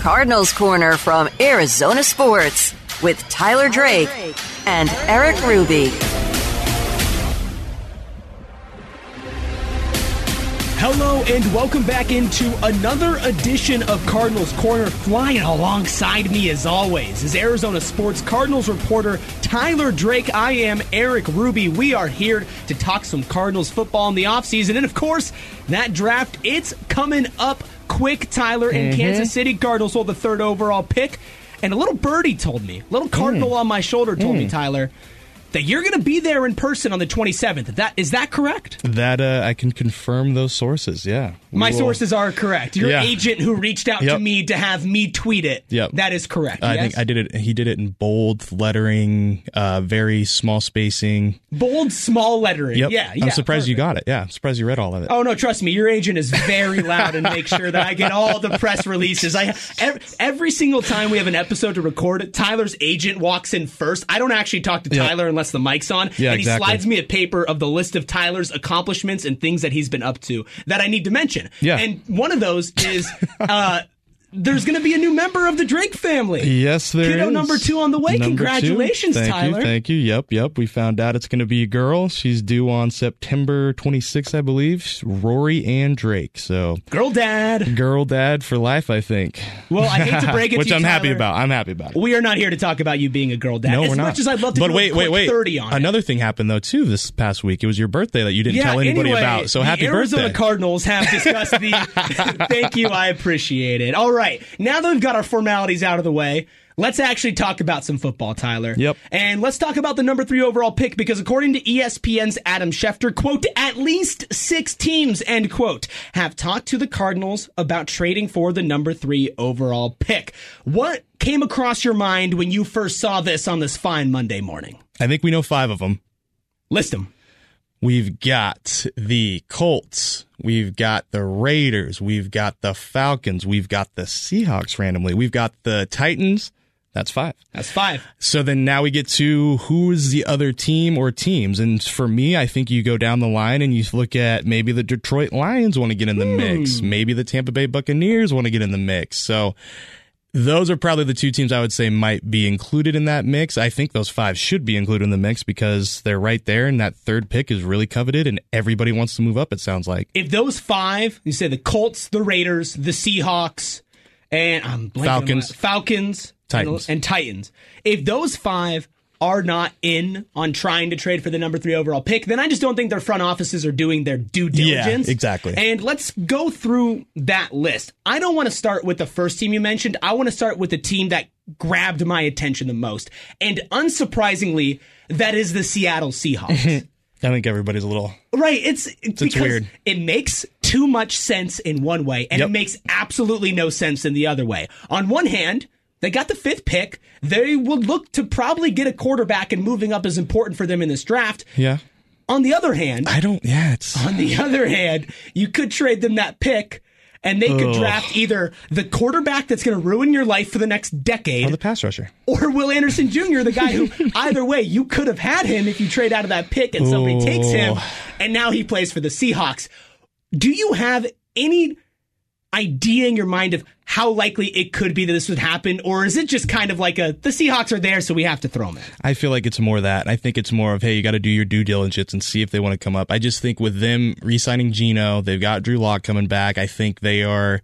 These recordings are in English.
Cardinals Corner from Arizona Sports with Tyler Drake and Erik Ruby. Hello and welcome back into another edition of Cardinals Corner. Flying alongside me, as always, is Arizona Sports Cardinals reporter Tyler Drake. I am Erik Ruby. We are here to talk some Cardinals football in the offseason. And of course, that draft, it's coming up quick, Tyler. In Mm-hmm. Kansas City, Cardinals hold the third overall pick. And a little birdie told me, a little cardinal on my shoulder told me, Tyler, that you're going to be there in person on the 27th. That is that correct? That uh, I can confirm those sources. Yeah, We My will- sources are correct. Your Yeah. agent who reached out to me to have me tweet it. Yep. That is correct. I yes? think I did it. He did it in bold lettering, uh, very small spacing. Bold, small lettering. Yep. Yeah, yeah. I'm surprised you got it. Yeah, I'm surprised you read all of it. Oh no, trust me. Your agent is very loud and makes sure that I get all the press releases. I every, every single time we have an episode to record, Tyler's agent walks in first. I don't actually talk to Tyler. Yep. Unless the mic's on, Yeah, and he exactly. slides me a paper of the list of Tyler's accomplishments and things that he's been up to that I need to mention. Yeah. and one of those is. uh There's going to be a new member of the Drake family. Yes, there Kiddo is. number two on the way. Number two. Congratulations, thank Tyler. You, thank you. Yep, yep. We found out it's going to be a girl. She's due on September 26th, I believe. Rory and Drake. So, Girl dad. girl dad for life, I think. Well, I hate to break it Which to you, I'm happy about. I'm happy about it. We are not here to talk about you being a girl dad. No, as we're not. much as I'd love to but do wait, wait, wait. 30 on it. Another thing happened though too this past week. It was your birthday that you didn't Yeah, tell anybody anyway, about. So happy Arizona birthday. Arizona Cardinals have discussed the. thank you, I appreciate it. All right, now that we've got our formalities out of the way, let's actually talk about some football, Tyler. Yep. And let's talk about the number three overall pick because according to ESPN's Adam Schefter, quote, at least six teams, end quote, have talked to the Cardinals about trading for the number three overall pick. What came across your mind when you first saw this on this fine Monday morning? I think we know five of them. List them. We've got the Colts. We've got the Raiders. We've got the Falcons. We've got the Seahawks randomly. We've got the Titans. That's five. That's five. So then now we get to who's the other team or teams. And for me, I think you go down the line and you look at maybe the Detroit Lions want to get in the mix. Hmm. Maybe the Tampa Bay Buccaneers want to get in the mix. So those are probably the two teams I would say might be included in that mix. I think those five should be included in the mix because they're right there and that third pick is really coveted and everybody wants to move up, it sounds like. if those five, you say the Colts, the Raiders, the Seahawks, and I'm blanking Falcons. Falcons, Titans. and, and Titans. If those five are not in on trying to trade for the number three overall pick, then I just don't think their front offices are doing their due Yeah, diligence. exactly. And let's go through that list. I don't want to start with the first team you mentioned. I want to start with the team that grabbed my attention the most. And unsurprisingly, that is the Seattle Seahawks. I think everybody's a little Right. It's, it's because weird. it makes too much sense in one way and Yep. it makes absolutely no sense in the other way. On one hand, they got the fifth pick. They would look to probably get a quarterback and moving up is important for them in this draft. Yeah. On the other hand, I don't yeah, it's on the other hand, you could trade them that pick and they could Ugh. draft either the quarterback that's going to ruin your life for the next decade or the pass rusher. or Will Anderson Jr., the guy who, either way, you could have had him if you trade out of that pick and somebody takes him, and now he plays for the Seahawks. Do you have any idea in your mind of how likely it could be that this would happen, or is it just kind of like a the Seahawks are there, so we have to throw them in? I feel like it's more that. I think it's more of, hey, you got to do your due diligence and see if they want to come up. I just think with them re signing Geno, they've got Drew Lock coming back. I think they are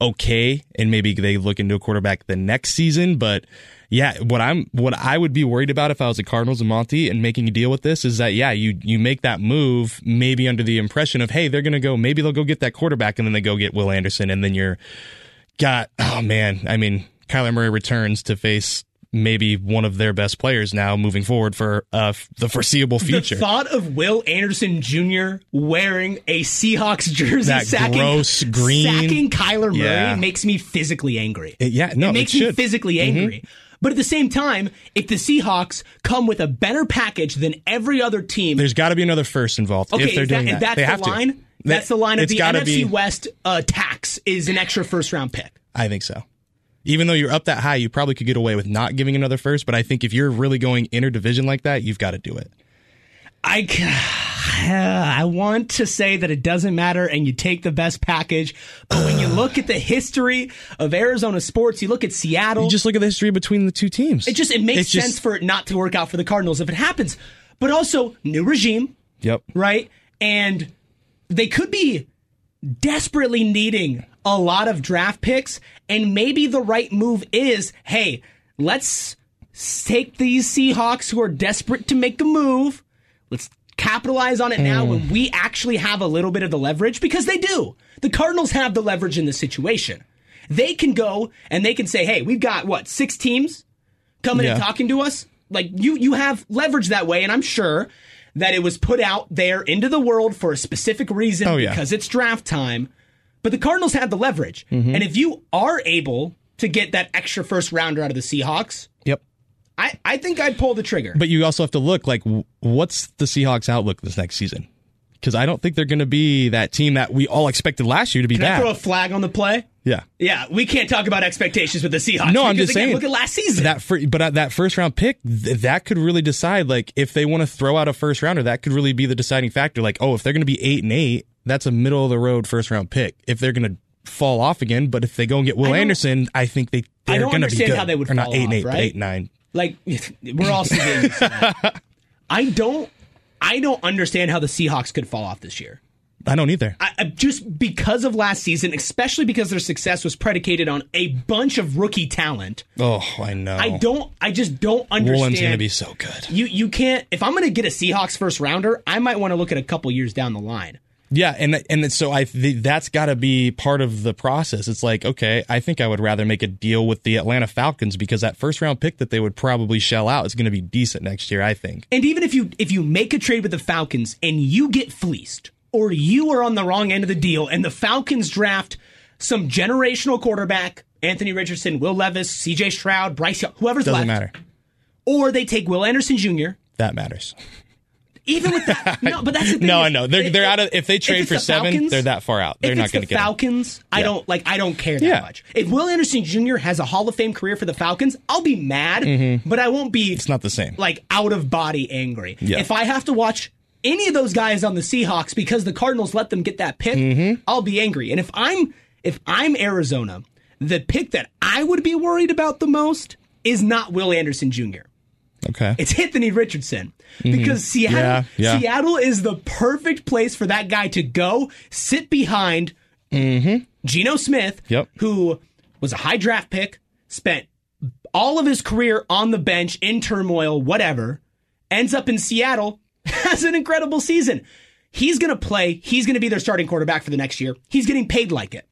okay, and maybe they look into a quarterback the next season. But yeah, what I'm, what I would be worried about if I was the Cardinals and Monty and making a deal with this is that, yeah, you, you make that move maybe under the impression of, hey, they're going to go, maybe they'll go get that quarterback and then they go get Will Anderson and then you're, got oh man i mean kyler murray returns to face maybe one of their best players now moving forward for uh, the foreseeable future The thought of Will Anderson Jr. wearing a Seahawks jersey, That sacking, gross green- sacking Kyler Murray, Yeah. makes me physically angry. It- yeah, no, it makes it me should. Mm-hmm. physically angry. But at the same time, if the Seahawks come with a better package than every other team, there's got to be another first involved okay, if they're that, doing and that that's they the have line. to That's the line of the NFC be- West uh, tax is an extra first round pick. i think so even though you're up that high you probably could get away with not giving another first but i think if you're really going interdivision like that you've got to do it I, I want to say that it doesn't matter and you take the best package. But when you look at the history of Arizona sports, you look at Seattle. You just look at the history between the two teams. It just it makes It's just- sense for it not to work out for the Cardinals if it happens. But also new regime, Yep. right? And they could be desperately needing a lot of draft picks, and maybe the right move is, hey, let's take these Seahawks who are desperate to make a move. Let's capitalize on it now when we actually have a little bit of the leverage because they do. The Cardinals have the leverage in this situation. They can go and they can say, "Hey, we've got what six teams coming and talking to us." Like you, you have leverage that way, and I'm sure that it was put out there into the world for a specific reason Oh, yeah. because it's draft time. But the Cardinals had the leverage, Mm-hmm. and if you are able to get that extra first rounder out of the Seahawks, Yep. I, I think I'd pull the trigger. But you also have to look like what's the Seahawks' outlook this next season? Because I don't think they're going to be that team that we all expected last year to be Can I throw a flag on the play? yeah. Yeah, we can't talk about expectations with the Seahawks. No, I'm just again, saying. Look at last season. That fir- but that first round pick, th- that could really decide. Like, if they want to throw out a first rounder, that could really be the deciding factor. Like, oh, if they're going to be eight and eight, that's a middle of the road first round pick. If they're going to fall off again, but if they go and get Will I Anderson, I think they they're going to be understand good. how they would or not fall eight and off, eight, but right? eight and nine. Like we're all used. I don't. I don't understand how the Seahawks could fall off this year. I don't either. I, I- just because of last season, especially because their success was predicated on a bunch of rookie talent. oh, I know. I don't. I just don't understand. Woolen's going to be so good. You you can't. If I'm going to get a Seahawks first rounder, I might want to look at a couple years down the line. Yeah, and and so I th- that's got to be part of the process. It's like, okay, I think I would rather make a deal with the Atlanta Falcons because that first round pick that they would probably shell out is going to be decent next year. I think. And even if you if you make a trade with the Falcons and you get fleeced, or you are on the wrong end of the deal, and the Falcons draft some generational quarterback, Anthony Richardson, Will Levis, C.J. Stroud, Bryce Young, whoever's Doesn't left, matter. or they take Will Anderson Jr. That matters. Even with that, no, but that's the thing. No, I know they're if- they're out of. If they trade it's for the seven, Falcons- they're that far out. They're not going the to get. 'em. Falcons, I don't like. I don't care that Yeah. much. If Will Anderson Jr. has a Hall of Fame career for the Falcons, I'll be mad, but I won't be. Mm-hmm. It's not the same. like out of body angry. Yeah. If I have to watch any of those guys on the Seahawks because the Cardinals let them get that pick, Mm-hmm. I'll be angry. And if I'm if I'm Arizona, the pick that I would be worried about the most is not Will Anderson Jr. Okay. It's Anthony Richardson because Seattle Mm-hmm. Yeah, yeah. Seattle is the perfect place for that guy to go sit behind Geno Smith, Mm-hmm. Yep. who was a high draft pick, spent all of his career on the bench in turmoil, whatever, ends up in Seattle, has an incredible season. He's going to play. He's going to be their starting quarterback for the next year. He's getting paid like it.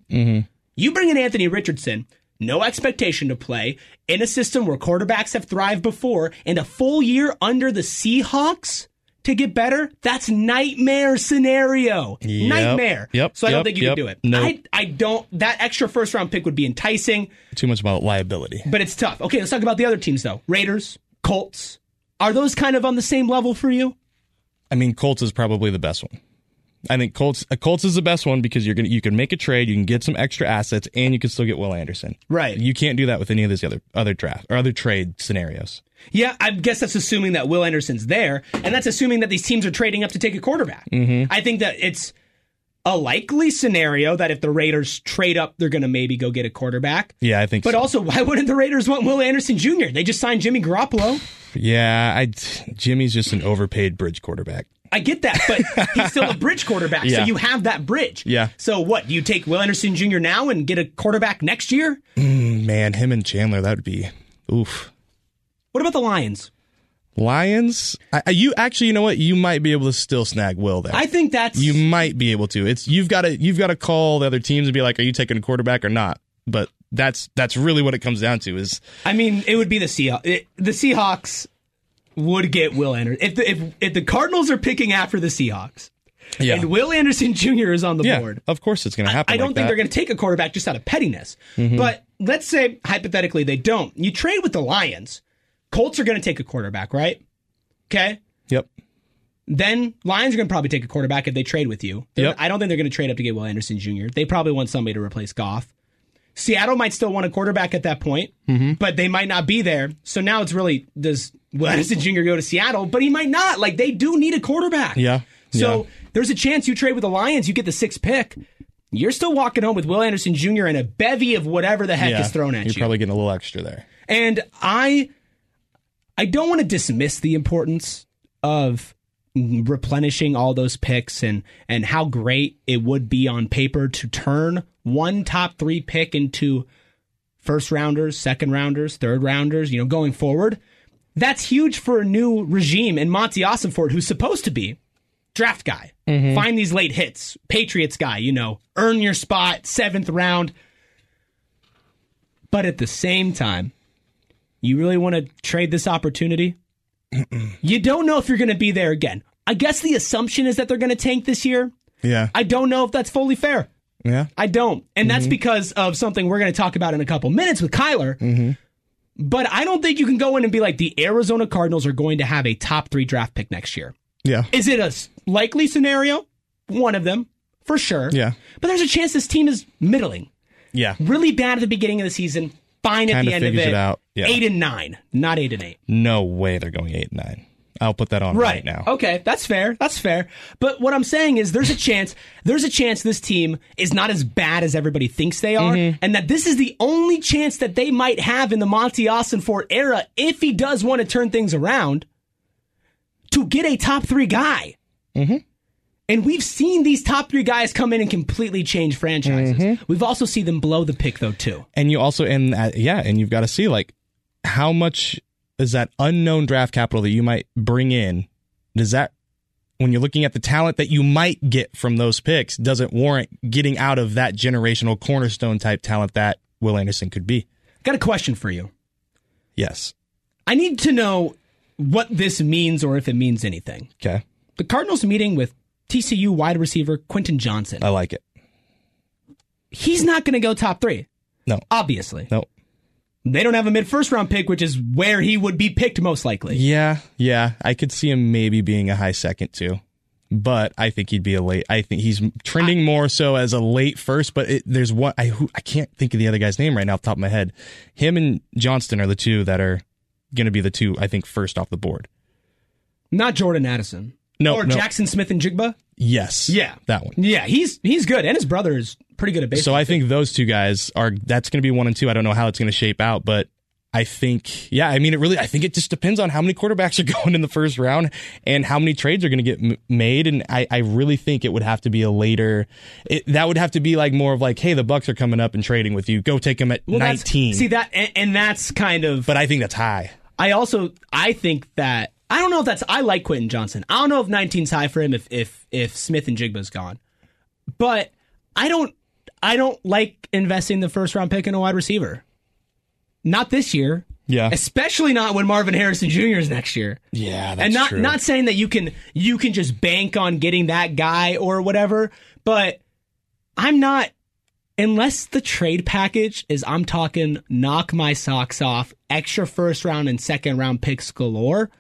You bring in Anthony Richardson, no expectation to play in a system where quarterbacks have thrived before, and a full year under the Seahawks to get better. That's nightmare scenario. Yep. Nightmare. Yep. So I don't Yep. think you Yep. can do it. Nope. I, I don't. That extra first round pick would be enticing, Too much about liability. but it's tough. Okay, let's talk about the other teams though. Raiders, Colts. Are those kind of on the same level for you? I mean, Colts is probably the best one. I think Colts uh, Colts is the best one because you're gonna you can make a trade, you can get some extra assets, and you can still get Will Anderson. Right. You can't do that with any of these other other draft or other trade scenarios. Yeah, I guess that's assuming that Will Anderson's there, and that's assuming that these teams are trading up to take a quarterback. Mm-hmm. I think that it's a likely scenario that if the Raiders trade up, they're going to maybe go get a quarterback. Yeah, I think. So. But so. also, why wouldn't the Raiders want Will Anderson Jr.? They just signed Jimmy Garoppolo. yeah, I Jimmy's just an overpaid bridge quarterback. I get that, but he's still a bridge quarterback, so you have that bridge. Yeah. So what? Do you take Will Anderson Jr. now and get a quarterback next year? Mm, man, him and Chandler, that would be oof. What about the Lions? Lions, I, I- you actually, you know what? You might be able to still snag Will there. I think that's you might be able to. It's you've got to you've got to call the other teams and be like, are you taking a quarterback or not? But that's that's really what it comes down to. Is I mean, it would be the Seahawks. It, the Seahawks would get Will Anderson if the, if if the Cardinals are picking after the Seahawks yeah, and Will Anderson Jr. is on the yeah. board. Of course, it's going to happen. I don't like think that. they're going to take a quarterback just out of pettiness. But let's say hypothetically they don't. You trade with the Lions. Colts are going to take a quarterback, right? Okay. Yep. Then Lions are going to probably take a quarterback if they trade with you. They're- Yep. I don't think they're going to trade up to get Will Anderson Jr. They probably want somebody to replace Goff. Seattle might still want a quarterback at that point, Mm-hmm. but they might not be there. So now it's really does Will Anderson Jr. go to Seattle, but he might not. Like they do need a quarterback. Yeah. So yeah. there's a chance you trade with the Lions, you get the sixth pick. You're still walking home with Will Anderson Jr. and a bevy of whatever the heck yeah. is thrown at You're you. probably getting a little extra there. And I I don't want to dismiss the importance of replenishing all those picks and and how great it would be on paper to turn one top 3 pick into first rounders, second rounders, third rounders, you know, going forward. That's huge for a new regime and Monty Ossenfort who's supposed to be draft guy. Mm-hmm. Find these late hits, Patriots guy, you know, earn your spot, 7th round. But at the same time, you really want to trade this opportunity? you don't know if you're going to be there again. I guess the assumption is that they're going to tank this year. Yeah. I don't know if that's fully fair. yeah. I don't. And that's mm-hmm. because of something we're going to talk about in a couple minutes with Kyler. Mm-hmm. But I don't think you can go in and be like, the Arizona Cardinals are going to have a top three draft pick next year. Yeah. Is it a likely scenario? One of them, for sure. Yeah. But there's a chance this team is middling. Yeah. Really bad at the beginning of the season, fine at Kinda the end of it. it out. Yeah. Eight and nine, not eight and eight. No way they're going eight and nine. I'll put that on right, now. Okay, that's fair. That's fair. But what I'm saying is there's a chance there's a chance this team is not as bad as everybody thinks they are Mm-hmm. and that this is the only chance that they might have in the Monty Ossenfort era if he does want to turn things around to get a top 3 guy. Mm-hmm. And we've seen these top 3 guys come in and completely change franchises. Mm-hmm. We've also seen them blow the pick though too. And you also and uh, yeah, and you've got to see like how much is that unknown draft capital that you might bring in? Does that when you're looking at the talent that you might get from those picks doesn't warrant getting out of that generational cornerstone type talent that Will Anderson could be? Got a question for you. Yes. I need to know what this means or if it means anything. Okay. The Cardinals meeting with TCU wide receiver Quentin Johnston. I like it. He's not going to go top three, No. obviously. No. They don't have a mid first round pick, which is where he would be picked most likely. Yeah, yeah. I could see him maybe being a high second too. But I think he'd be a late. I think he's trending more so as a late first. But it, there's one I who, I can't think of the other guy's name right now off the top of my head. Him and Johnston are the two that are going to be the two I think first off the board. Not Jordan Addison. No, or no. Jaxon Smith-Njigba. Yes, Yeah, that one. Yeah, he's he's good, and his brother is pretty good at baseball. So I think those two guys are that's going to be one and two. I don't know how it's going to shape out, but I think yeah. I mean, it really. I think it just depends on how many quarterbacks are going in the first round and how many trades are going to get m- made. And I, I really think it would have to be a later. It, that would have to be like more of like, hey, the Bucks are coming up and trading with you. Go take them at Well, nineteen. See that, and, and that's kind of. but I think that's high. I also I think that I don't know if that's I like Quentin Johnston. I don't know if 19's high for him if if if Smith-Njigba's gone. But I don't I don't like investing the first round pick in a wide receiver. Not this year. Yeah. Especially not when Marvin Harrison Jr. is next year. Yeah, that's and not true. not saying that you can you can just bank on getting that guy or whatever, but I'm not unless the trade package is I'm talking knock my socks off, extra first round and second round picks galore.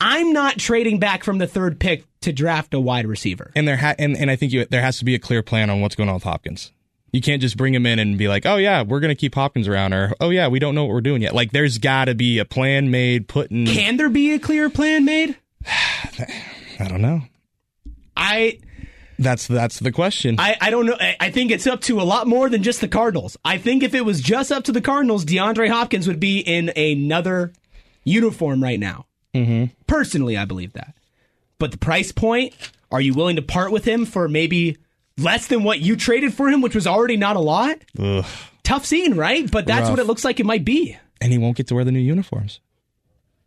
I'm not trading back from the third pick to draft a wide receiver. and there ha- and, and I think you, there has to be a clear plan on what's going on with Hopkins. You can't just bring him in and be like, "Oh yeah, we're going to keep Hopkins around," or "Oh yeah, we don't know what we're doing yet." Like, there's got to be a plan made, put in. Can there be a clear plan made? I don't know. I That's that's the question. I, I don't know. I, I think it's up to a lot more than just the Cardinals. I think if it was just up to the Cardinals, DeAndre Hopkins would be in another uniform right now. Mm-hmm. Personally, I believe that. But the price point, are you willing to part with him for maybe less than what you traded for him, which was already not a lot? Ugh. Tough scene, right? But that's Rough. what it looks like it might be. and he won't get to wear the new uniforms.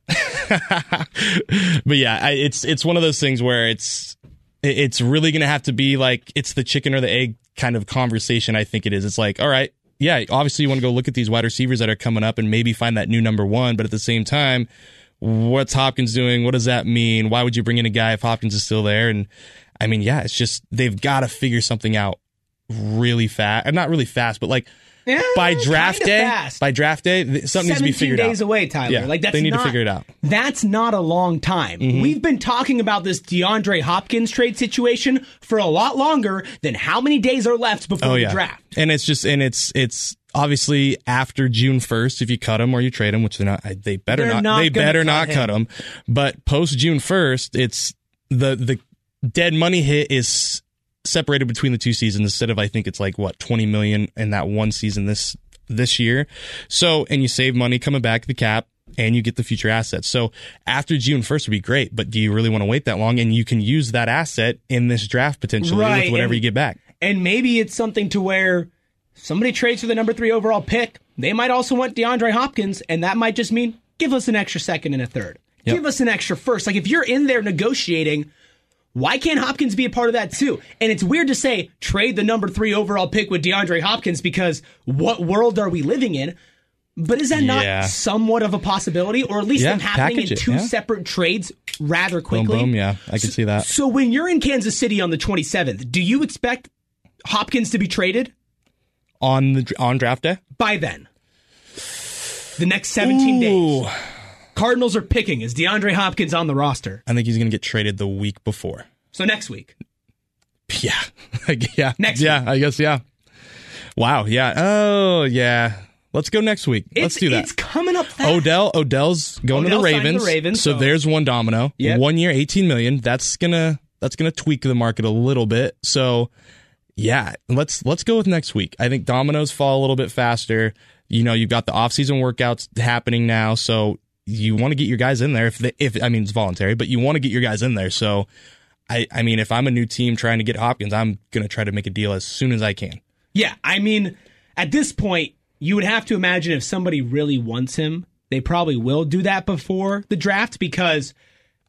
but yeah, I, it's it's one of those things where it's it's really going to have to be like it's the chicken or the egg kind of conversation. I think it is. It's like, all right, yeah, obviously you want to go look at these wide receivers that are coming up and maybe find that new number one, but at the same time, what's Hopkins doing? What does that mean? Why would you bring in a guy if Hopkins is still there? And I mean, yeah, it's just they've got to figure something out really fast, and not really fast, but like. Yeah, By draft day, fast. by draft day, something needs to be 17 figured days out. away, Tyler. Yeah, like that's they need to not- figure it out. Mm-hmm. That's not a long time. We've been talking about this DeAndre Hopkins trade situation for a lot longer than how many days are left before Oh the draft. and it's just and it's it's obviously after June 1st, if you cut them or you trade them, which they're not, they better not, not they better cut not him. cut them. But post June 1st, it's the, the dead money hit is separated between the two seasons instead of, I think it's like what, 20 million in that one season this, this year. So, and you save money coming back the cap and you get the future assets. So after June 1st would be great, but do you really want to wait that long? And you can use that asset in this draft potentially Right, with whatever and- you get back. And maybe it's something to where somebody trades for the number three overall pick. They might also want DeAndre Hopkins, and that might just mean give us an extra second and a third. Yep. Give us an extra first. Like if you're in there negotiating, why can't Hopkins be a part of that too? And it's weird to say trade the number three overall pick with DeAndre Hopkins because what world are we living in? But is that not Yeah. somewhat of a possibility, or at least Yeah, them happening in it, two yeah. separate trades rather Boom, quickly? boom. Yeah, I can see that. So when you're in Kansas City on the 27th, do you expect Hopkins to be traded On the, on draft day? by then? The next 17 days. Ooh. Cardinals are picking. Is DeAndre Hopkins on the roster? I think he's going to get traded the week before. So next week. Yeah. yeah. Next Yeah, I guess, yeah. Wow. Yeah. Oh, yeah. Let's go next week. Let's do that. It's coming up fast. Odell, Odell's going Odell to the to the Ravens. Ravens, so, so- there's one domino. Yep. One year, 18 million. That's going to that's going to tweak the market a little bit. So, yeah, let's let's go with next week. I think dominoes fall a little bit faster. You know, you've got the offseason workouts happening now, so you want to get your guys in there if they, if I mean it's voluntary, but you want to get your guys in there. So, I I mean, if I'm a new team trying to get Hopkins, I'm to try to make a deal as soon as I can. Yeah, I mean, at this point, you would have to imagine if somebody really wants him, they probably will do that before the draft because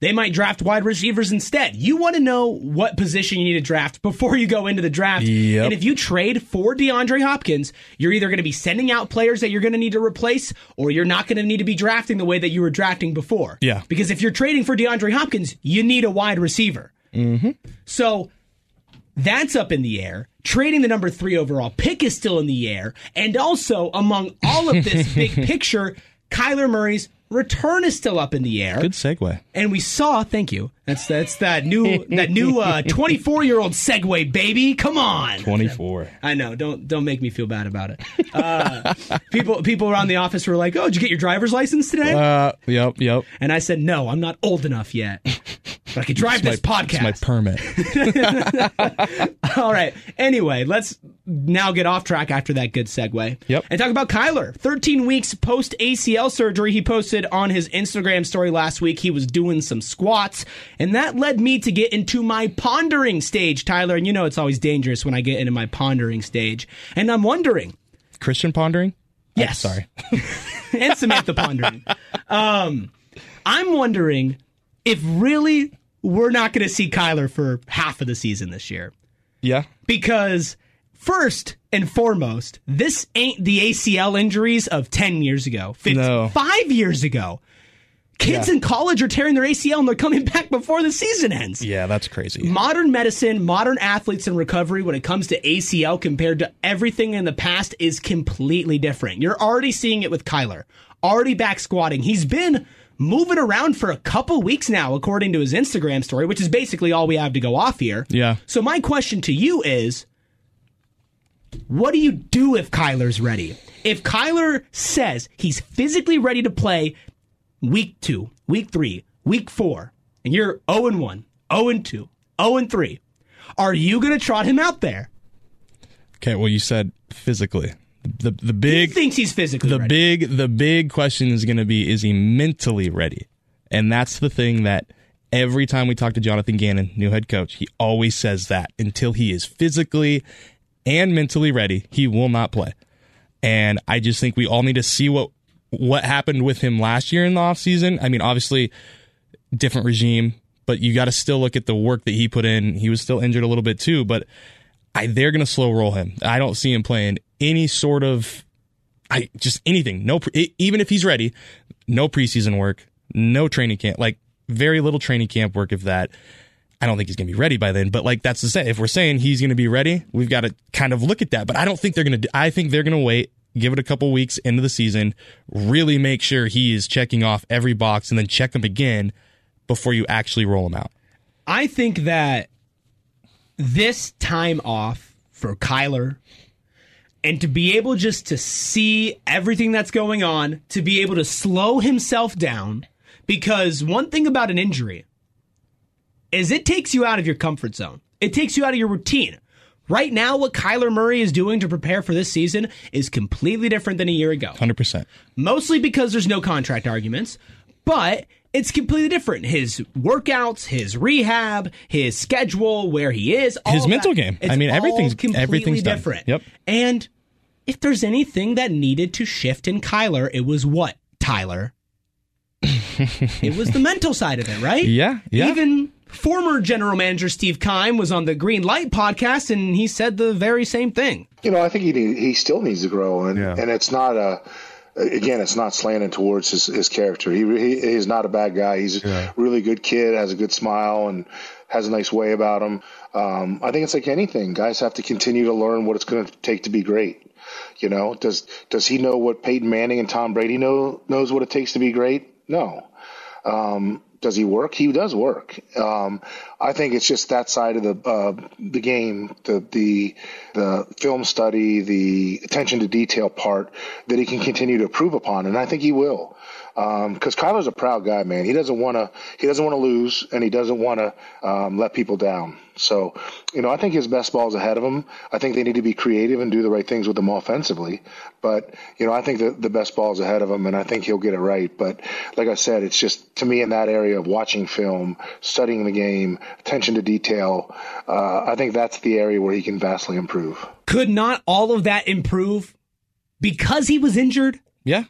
they might draft wide receivers instead. You want to know what position you need to draft before you go into the draft. Yep. And if you trade for DeAndre Hopkins, you're either going to be sending out players that you're going to need to replace or you're not going to need to be drafting the way that you were drafting before. Yeah. Because if you're trading for DeAndre Hopkins, you need a wide receiver. Mm-hmm. So that's up in the air. Trading the number three overall pick is still in the air. And also, among all of this big picture, Kyler Murray's return is still up in the air. Good segue. And we saw, thank you. That's that's that new that new uh 24 year old segue, baby. Come on. 24. I know. Don't don't make me feel bad about it. Uh, people people around the office were like, "Oh, did you get your driver's license today?" Uh, yep, yep. and I said, "No, I'm not old enough yet, I can drive this my, podcast." It's my permit. All right. Anyway, let's now get off track after that good segue. Yep. And talk about Kyler. 13 weeks post ACL surgery, he posted on his Instagram story last week he was doing some squats, and that led me to get into my pondering stage, Tyler. And you know it's always dangerous when I get into my pondering stage. And I'm wondering, Christian pondering? I'm Yes. sorry. and Samantha pondering. Um, I'm wondering if really we're not going to see Kyler for half of the season this year. Yeah. because first and foremost, this ain't the ACL injuries of 10 years ago, 15, No. five years ago. Kids Yeah. in college are tearing their ACL and they're coming back before the season ends. Yeah, that's crazy. Modern medicine, modern athletes in recovery when it comes to ACL compared to everything in the past is completely different. You're already seeing it with Kyler, already back squatting. He's been moving around for a couple weeks now, according to his Instagram story, which is basically all we have to go off here. Yeah. So my question to you is what do you do if Kyler's ready? If Kyler says he's physically ready to play week 2, week 3, week 4, and you're 0 and 1, 0 and 2, 0 and 3, are you going to trot him out there? Okay, well you said physically. The the He big thinks he's physically the ready. big the big question is going to be is he mentally ready? And that's the thing that every time we talk to Jonathan Gannon, new head coach, he always says that until he is physically and mentally ready, he will not play. And I just think we all need to see what what happened with him last year in the offseason. I mean, obviously different regime, but you got to still look at the work that he put in. He was still injured a little bit too, but I, they're going to slow roll him. I don't see him playing any sort of I just anything. No, even if he's ready, no preseason work, no training camp, like very little training camp work. If that, I don't think he's gonna be ready by then. But like that's the say. If we're saying he's gonna be ready, we've got to kind of look at that. But I don't think they're gonna. I think they're gonna wait, give it a couple weeks into the season, really make sure he is checking off every box, and then check him again before you actually roll him out. I think that this time off for Kyler and to be able just to see everything that's going on, to be able to slow himself down, because one thing about an injury is it takes you out of your comfort zone. It takes you out of your routine. Right now, what Kyler Murray is doing to prepare for this season is completely different than a year ago. 100%. Mostly because there's no contract arguments, but it's completely different. His workouts, his rehab, his schedule, where he is, his mental that, game. I mean, everything's completely everything's different. Done. Yep. And if there's anything that needed to shift in Kyler, it was what Tyler. it was the mental side of it, right? Yeah, yeah. Even former general manager Steve Keim was on the Green Light podcast, and he said the very same thing. You know, I think he need, he still needs to grow, and yeah. and it's not a again, it's not slanted towards his, his character. He, he he's not a bad guy. He's yeah. a really good kid, has a good smile, and has a nice way about him. Um, I think it's like anything. Guys have to continue to learn what it's going to take to be great. You know, does does he know what Peyton Manning and Tom Brady know knows what it takes to be great? No. Um, does he work? He does work. Um, I think it's just that side of the uh, the game, the the the film study, the attention to detail part that he can continue to improve upon, and I think he will because um, Kyler's a proud guy, man. He doesn't want to he doesn't want to lose, and he doesn't want to um, let people down. So, you know, I think his best ball is ahead of him. I think they need to be creative and do the right things with him offensively. But you know, I think that the best ball is ahead of him, and I think he'll get it right. But like I said, it's just to me in that area of watching film, studying the game, attention to detail. Uh, I think that's the area where he can vastly improve. Could not all of that improve because he was injured? Yeah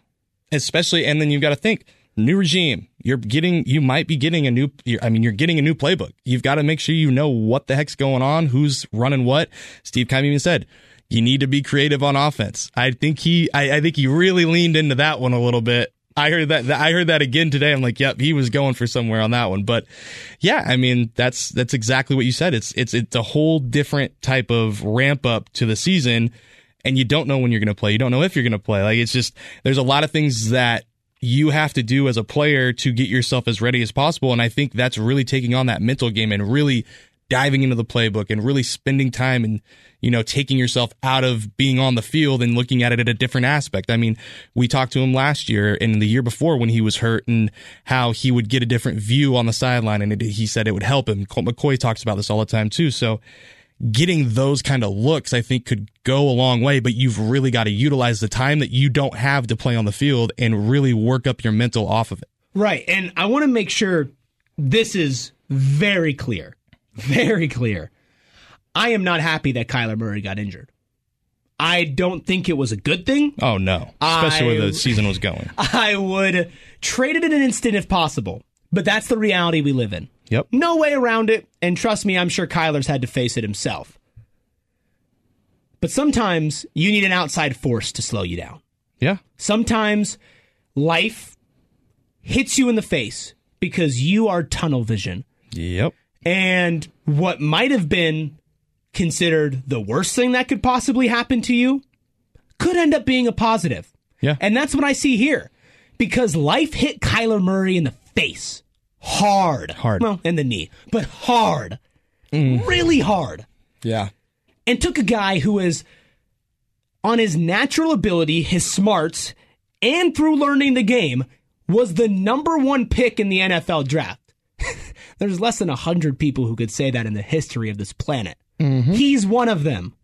especially, and then you've got to think new regime. You're getting, you might be getting a new, I mean, you're getting a new playbook. You've got to make sure you know what the heck's going on, who's running what. Steve Keim even said, you need to be creative on offense. I think he, I, I think he really leaned into that one a little bit. I heard that, I heard that again today. I'm like, yep, he was going for somewhere on that one. But yeah, I mean, that's, that's exactly what you said. It's, it's, it's a whole different type of ramp up to the season and you don't know when you're going to play. You don't know if you're going to play. Like it's just there's a lot of things that you have to do as a player to get yourself as ready as possible. And I think that's really taking on that mental game and really diving into the playbook and really spending time and you know taking yourself out of being on the field and looking at it at a different aspect. I mean, we talked to him last year and the year before when he was hurt and how he would get a different view on the sideline and it, he said it would help him. Colt McCoy talks about this all the time too. So getting those kind of looks, I think could go a long way, but you've really got to utilize the time that you don't have to play on the field and really work up your mental off of it. Right. And I want to make sure this is very clear. Very clear. I am not happy that Kyler Murray got injured. I don't think it was a good thing. Oh no, especially I, where the season was going. I would trade it in an instant if possible, but that's the reality we live in. Yep. No way around it. And trust me, I'm sure Kyler's had to face it himself. But sometimes you need an outside force to slow you down. Yeah. Sometimes life hits you in the face because you are tunnel vision. Yep. And what might have been considered the worst thing that could possibly happen to you could end up being a positive. Yeah. And that's what I see here. Because life hit Kyler Murray in the face hard. Hard. Well, in the knee, but hard. Mm. Really hard. Yeah. And took a guy who is on his natural ability, his smarts, and through learning the game, was the number one pick in the NFL draft. There's less than 100 people who could say that in the history of this planet. Mm-hmm. He's one of them.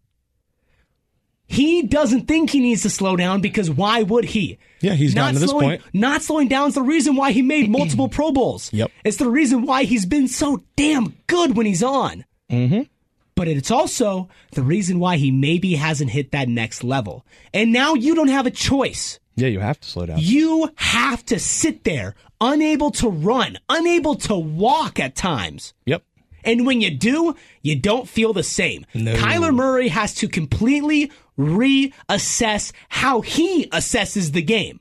He doesn't think he needs to slow down because why would he? Yeah, he's not gotten to this slowing, point. Not slowing down is the reason why he made multiple Pro Bowls. Yep. It's the reason why he's been so damn good when he's on. Mm-hmm. But it's also the reason why he maybe hasn't hit that next level. And now you don't have a choice. Yeah, you have to slow down. You have to sit there, unable to run, unable to walk at times. Yep. And when you do, you don't feel the same. No. Kyler Murray has to completely reassess how he assesses the game.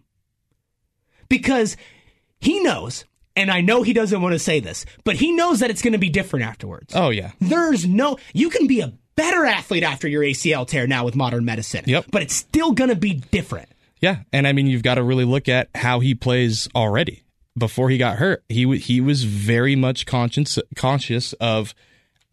Because he knows, and I know he doesn't want to say this, but he knows that it's going to be different afterwards. Oh, yeah. There's no, you can be a better athlete after your ACL tear now with modern medicine. Yep. But it's still going to be different. Yeah. And I mean, you've got to really look at how he plays already before he got hurt, he he was very much conscious conscious of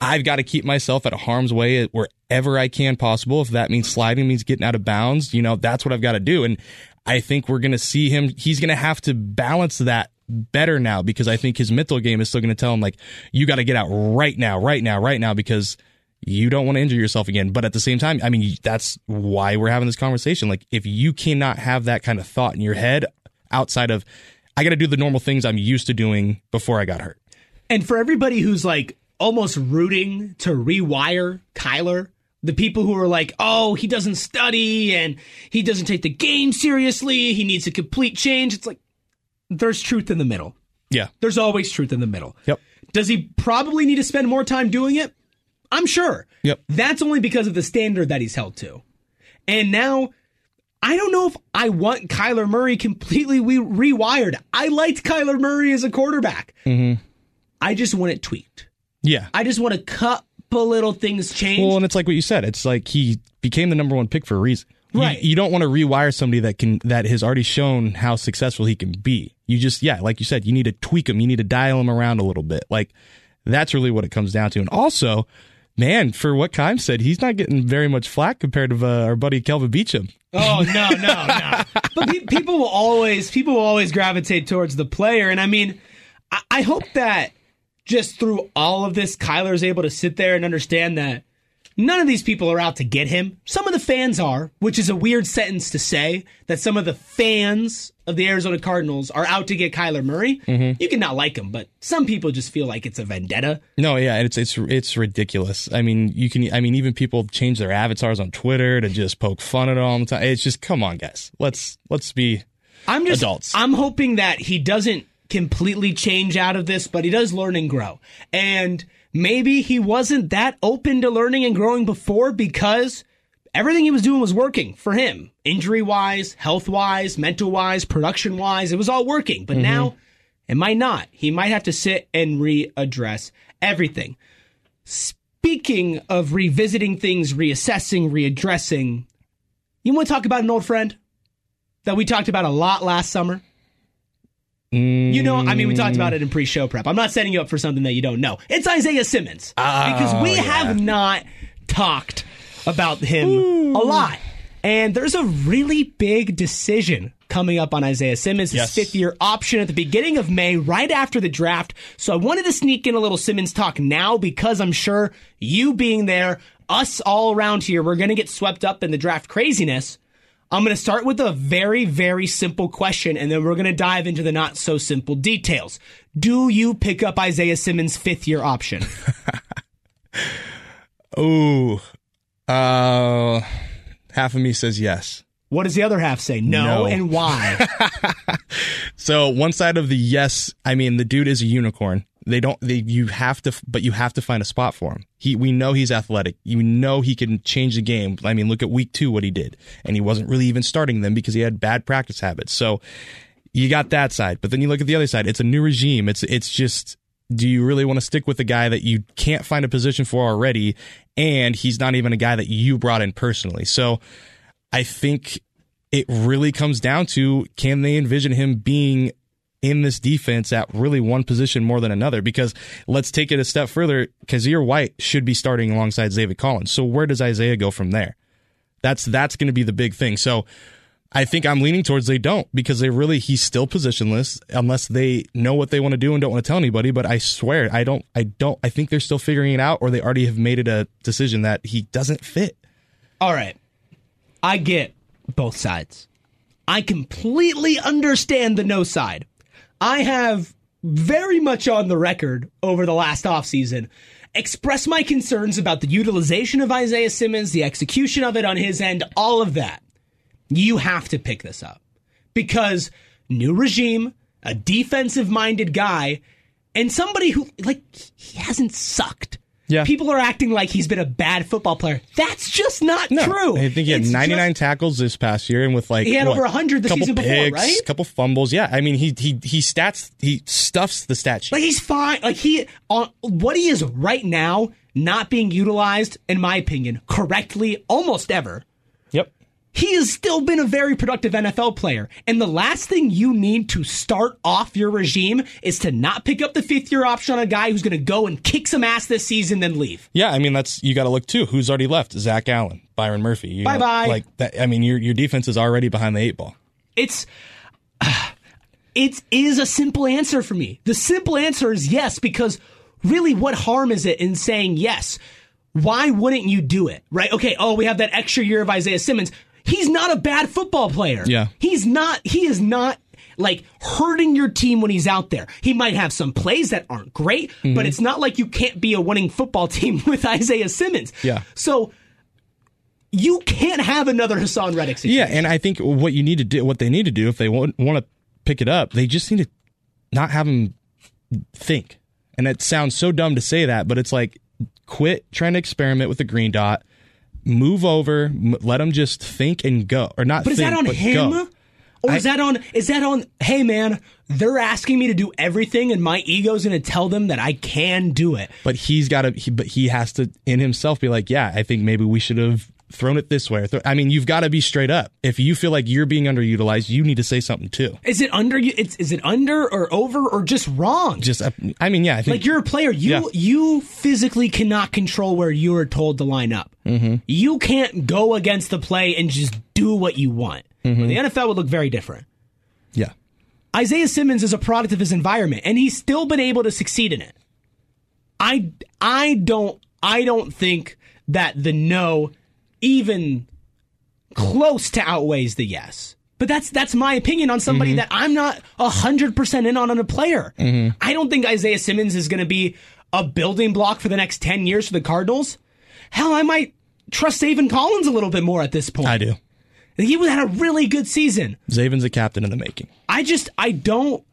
I've got to keep myself at a harm's way wherever I can possible. If that means sliding means getting out of bounds, you know, that's what I've got to do. And I think we're going to see him. He's going to have to balance that better now because I think his mental game is still going to tell him like, you got to get out right now, right now, right now, because you don't want to injure yourself again. But at the same time, I mean, that's why we're having this conversation. Like, if you cannot have that kind of thought in your head outside of, I got to do the normal things I'm used to doing before I got hurt. And for everybody who's like almost rooting to rewire Kyler, the people who are like, oh, he doesn't study and he doesn't take the game seriously, he needs a complete change. It's like, there's truth in the middle. Yeah. There's always truth in the middle. Yep. Does he probably need to spend more time doing it? I'm sure. Yep. That's only because of the standard that he's held to. And now, I don't know if I want Kyler Murray completely re- rewired. I liked Kyler Murray as a quarterback. Mm-hmm. I just want it tweaked. Yeah. I just want a couple little things changed. Well, and it's like what you said. It's like he became the number one pick for a reason. Right. You, you, don't want to rewire somebody that can that has already shown how successful he can be. You just yeah, like you said, you need to tweak him. You need to dial him around a little bit. Like that's really what it comes down to. And also, man, for what Keim said, he's not getting very much flack compared to uh, our buddy Kelvin Beachum. Oh no, no, no! but pe- people will always people will always gravitate towards the player, and I mean, I, I hope that just through all of this, Kyler Kyler's able to sit there and understand that none of these people are out to get him. Some of the fans are, which is a weird sentence to say, that some of the fans of the Arizona Cardinals are out to get Kyler Murray. Mm-hmm. You can not like him, but some people just feel like it's a vendetta. No, yeah, it's it's it's ridiculous. I mean, you can I mean even people change their avatars on Twitter to just poke fun at all the time. It's just come on, guys. Let's let's be I'm just adults. I'm hoping that he doesn't completely change out of this, but he does learn and grow. And maybe he wasn't that open to learning and growing before because everything he was doing was working for him. Injury wise, health wise, mental wise, production wise, it was all working. But mm-hmm. now it might not. He might have to sit and readdress everything. Speaking of revisiting things, reassessing, readdressing, you want to talk about an old friend that we talked about a lot last summer? You know, I mean, we talked about it in mm. pre-show prep. I'm not setting you up for something that you don't know. It's Isaiah Simmons oh, because we oh, yeah. have not talked about him Ooh. a lot, and there's a really big decision coming up on Isaiah Simmons, his yes. fifth year option at the beginning of May, right after the draft. So I wanted to sneak in a little Simmons talk now because I'm sure you being there, us all around here, we're going to get swept up in the draft craziness. I'm going to start with a very, very simple question, and then we're going to dive into the not so simple details. Do you pick up Isaiah Simmons' fifth year option? Ooh. Uh, half of me says yes. What does the other half say? No, no. and why? so one side of the yes, I mean the dude is a unicorn. They don't. They you have to, but you have to find a spot for him. He, we know he's athletic. You know he can change the game. I mean, look at week two what he did, and he wasn't really even starting them because he had bad practice habits. So you got that side, but then you look at the other side. It's a new regime. It's it's just. Do you really want to stick with a guy that you can't find a position for already, and he's not even a guy that you brought in personally? So, I think it really comes down to can they envision him being in this defense at really one position more than another. Because let's take it a step further. Kyzir White should be starting alongside Zaven Collins. So where does Isaiah go from there? That's that's going to be the big thing. So I think I'm leaning towards they don't because they really he's still positionless unless they know what they want to do and don't want to tell anybody. But I swear I don't I don't I think they're still figuring it out or they already have made it a decision that he doesn't fit. All right. I get both sides. I completely understand the no side. I have very much on the record over the last offseason expressed my concerns about the utilization of Isaiah Simmons, the execution of it on his end, all of that. You have to pick this up because new regime, a defensive minded guy, and somebody who, like, he hasn't sucked yeah. People are acting like he's been a bad football player. That's just not no. true. I think he had It's 99 just- tackles this past year, and with like He had what, over 100 the couple season before, picks, right? Couple fumbles. Yeah, I mean he he he stats he stuffs the stat sheet. Like he's fine. Like he on what he is right now, not being utilized, in my opinion, correctly almost ever. He has still been a very productive NFL player. And the last thing you need to start off your regime is to not pick up the fifth year option on a guy who's going to go and kick some ass this season, then leave. Yeah, I mean that's you got to look too. Who's already left? Zach Allen, Byron Murphy. bye bye. Like that. I mean, your your defense is already behind the eight ball. It's. Uh, it is a simple answer for me. The simple answer is yes, because really, what harm is it in saying yes? Why wouldn't you do it? Right? Okay. Oh, we have that extra year of Isaiah Simmons. He's not a bad football player. Yeah. He's not, he is not like hurting your team when he's out there. He might have some plays that aren't great, mm-hmm. but it's not like you can't be a winning football team with Isaiah Simmons. Yeah. So you can't have another Haason Reddick situation. Yeah, and I think what you need to do, what they need to do, if they want, want to pick it up, they just need to not have him think. And it sounds so dumb to say that, but it's like quit trying to experiment with the green dot, move over, m- let him just think and go, or not. But think, is that on him? Go. Or I, is that on? Is that on? Hey man, they're asking me to do everything, and my ego's going to tell them that I can do it. But he's got to. He, but he has to in himself be like, yeah, I think maybe we should have thrown it this way. I mean, you've got to be straight up. If you feel like you're being underutilized, you need to say something too. Is it under? It's is it under or over or just wrong? Just, I mean, yeah. I think, like you're a player. You yeah. you physically cannot control where you are told to line up. Mm-hmm. You can't go against the play and just do what you want. Mm-hmm. The NFL would look very different. Yeah. Isaiah Simmons is a product of his environment, and he's still been able to succeed in it. I I don't I don't think that the no even close to outweighs the yes. But that's that's my opinion on somebody mm-hmm. that I'm not hundred percent in on on a player. Mm-hmm. I don't think Isaiah Simmons is going to be a building block for the next ten years for the Cardinals. Hell, I might trust Zaven Collins a little bit more at this point. I do. He had a really good season. Zaven's a captain in the making. I just I don't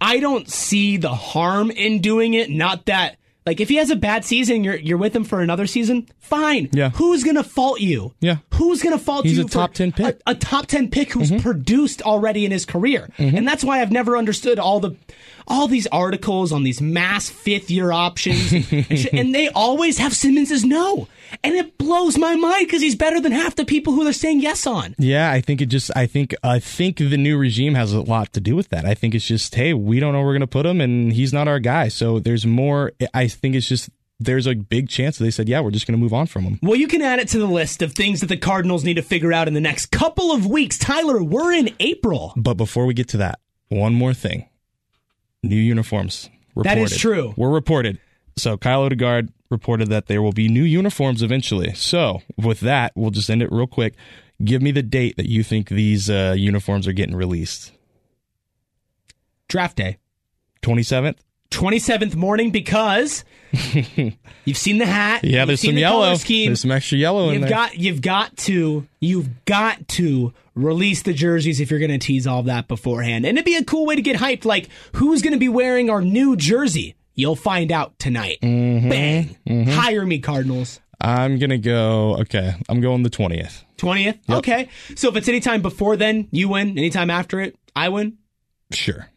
I don't see the harm in doing it. Not that like if he has a bad season, you're you're with him for another season. Fine. Yeah. Who's gonna fault you? Yeah. Who's gonna fault He's you? He's a top ten pick. A, a, top ten pick who's mm-hmm. produced already in his career, mm-hmm. and that's why I've never understood all the all these articles on these mass fifth year options, and, and, they always have Simmons as no, and it blows my mind because he's better than half the people who they're saying yes on. Yeah, I think it just, I think, I think the new regime has a lot to do with that. I think it's just, hey, we don't know where we're gonna put him, and he's not our guy. So there's more. I think it's just there's a big chance that they said, yeah, we're just going to move on from him. Well, you can add it to the list of things that the Cardinals need to figure out in the next couple of weeks. Tyler, we're in April. But before we get to that, one more thing new uniforms. Reported. That is true. We're reported. So Kyle Odegard reported that there will be new uniforms eventually. So with that, we'll just end it real quick. Give me the date that you think these uh, uniforms are getting released. Draft day. 27th? 27th morning because you've seen the hat. Yeah, there's some the yellow. Scheme. There's some extra yellow you've in there. Got, you've got to, you've got to release the jerseys if you're going to tease all that beforehand. And it'd be a cool way to get hyped. Like, who's going to be wearing our new jersey? You'll find out tonight. Mm-hmm. Bang. Mm-hmm. Hire me, Cardinals. I'm going to go, okay, I'm going the 20th. 20th? Yep. Okay. So if it's anytime before then, you win. Anytime after it, I win? Sure.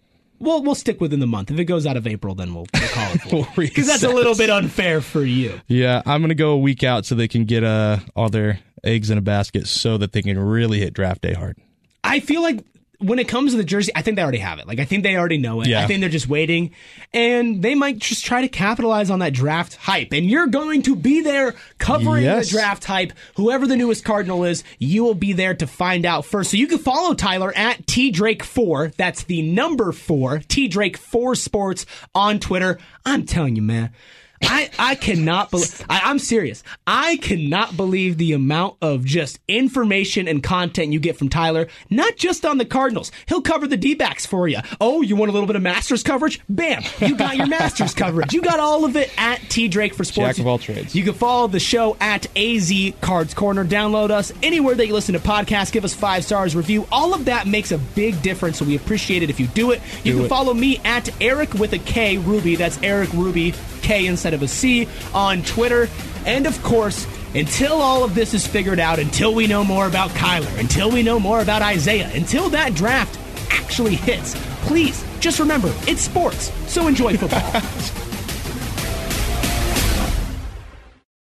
We'll we'll stick within the month. If it goes out of April, then we'll, we'll call it because that's a little bit unfair for you. Yeah, I'm gonna go a week out so they can get uh, all their eggs in a basket so that they can really hit draft day hard. I feel like when it comes to the jersey, I think they already have it. Like I think they already know it. Yeah. I think they're just waiting, and they might just try to capitalize on that draft hype. And you're going to be there covering yes. the draft hype. Whoever the newest Cardinal is, you will be there to find out first. So you can follow Tyler at T Drake four. That's the number four T Drake four Sports on Twitter. I'm telling you, man. I, I cannot believe, I'm serious. I cannot believe the amount of just information and content you get from Tyler, not just on the Cardinals. He'll cover the D backs four you. Oh, you want a little bit of Masters coverage? Bam! You got your Masters coverage. You got all of it at T Drake for Sports. Jack of all trades. You can follow the show at AZ Cards Corner. Download us anywhere that you listen to podcasts. Give us five stars, review. All of that makes a big difference, so we appreciate it if you do it. You do can it. follow me at Erik with a K Ruby. That's Erik Ruby K instead of a C on Twitter. And of course, until all of this is figured out, until we know more about Kyler, until we know more about Isaiah, until that draft actually hits, please just remember it's sports, so enjoy football.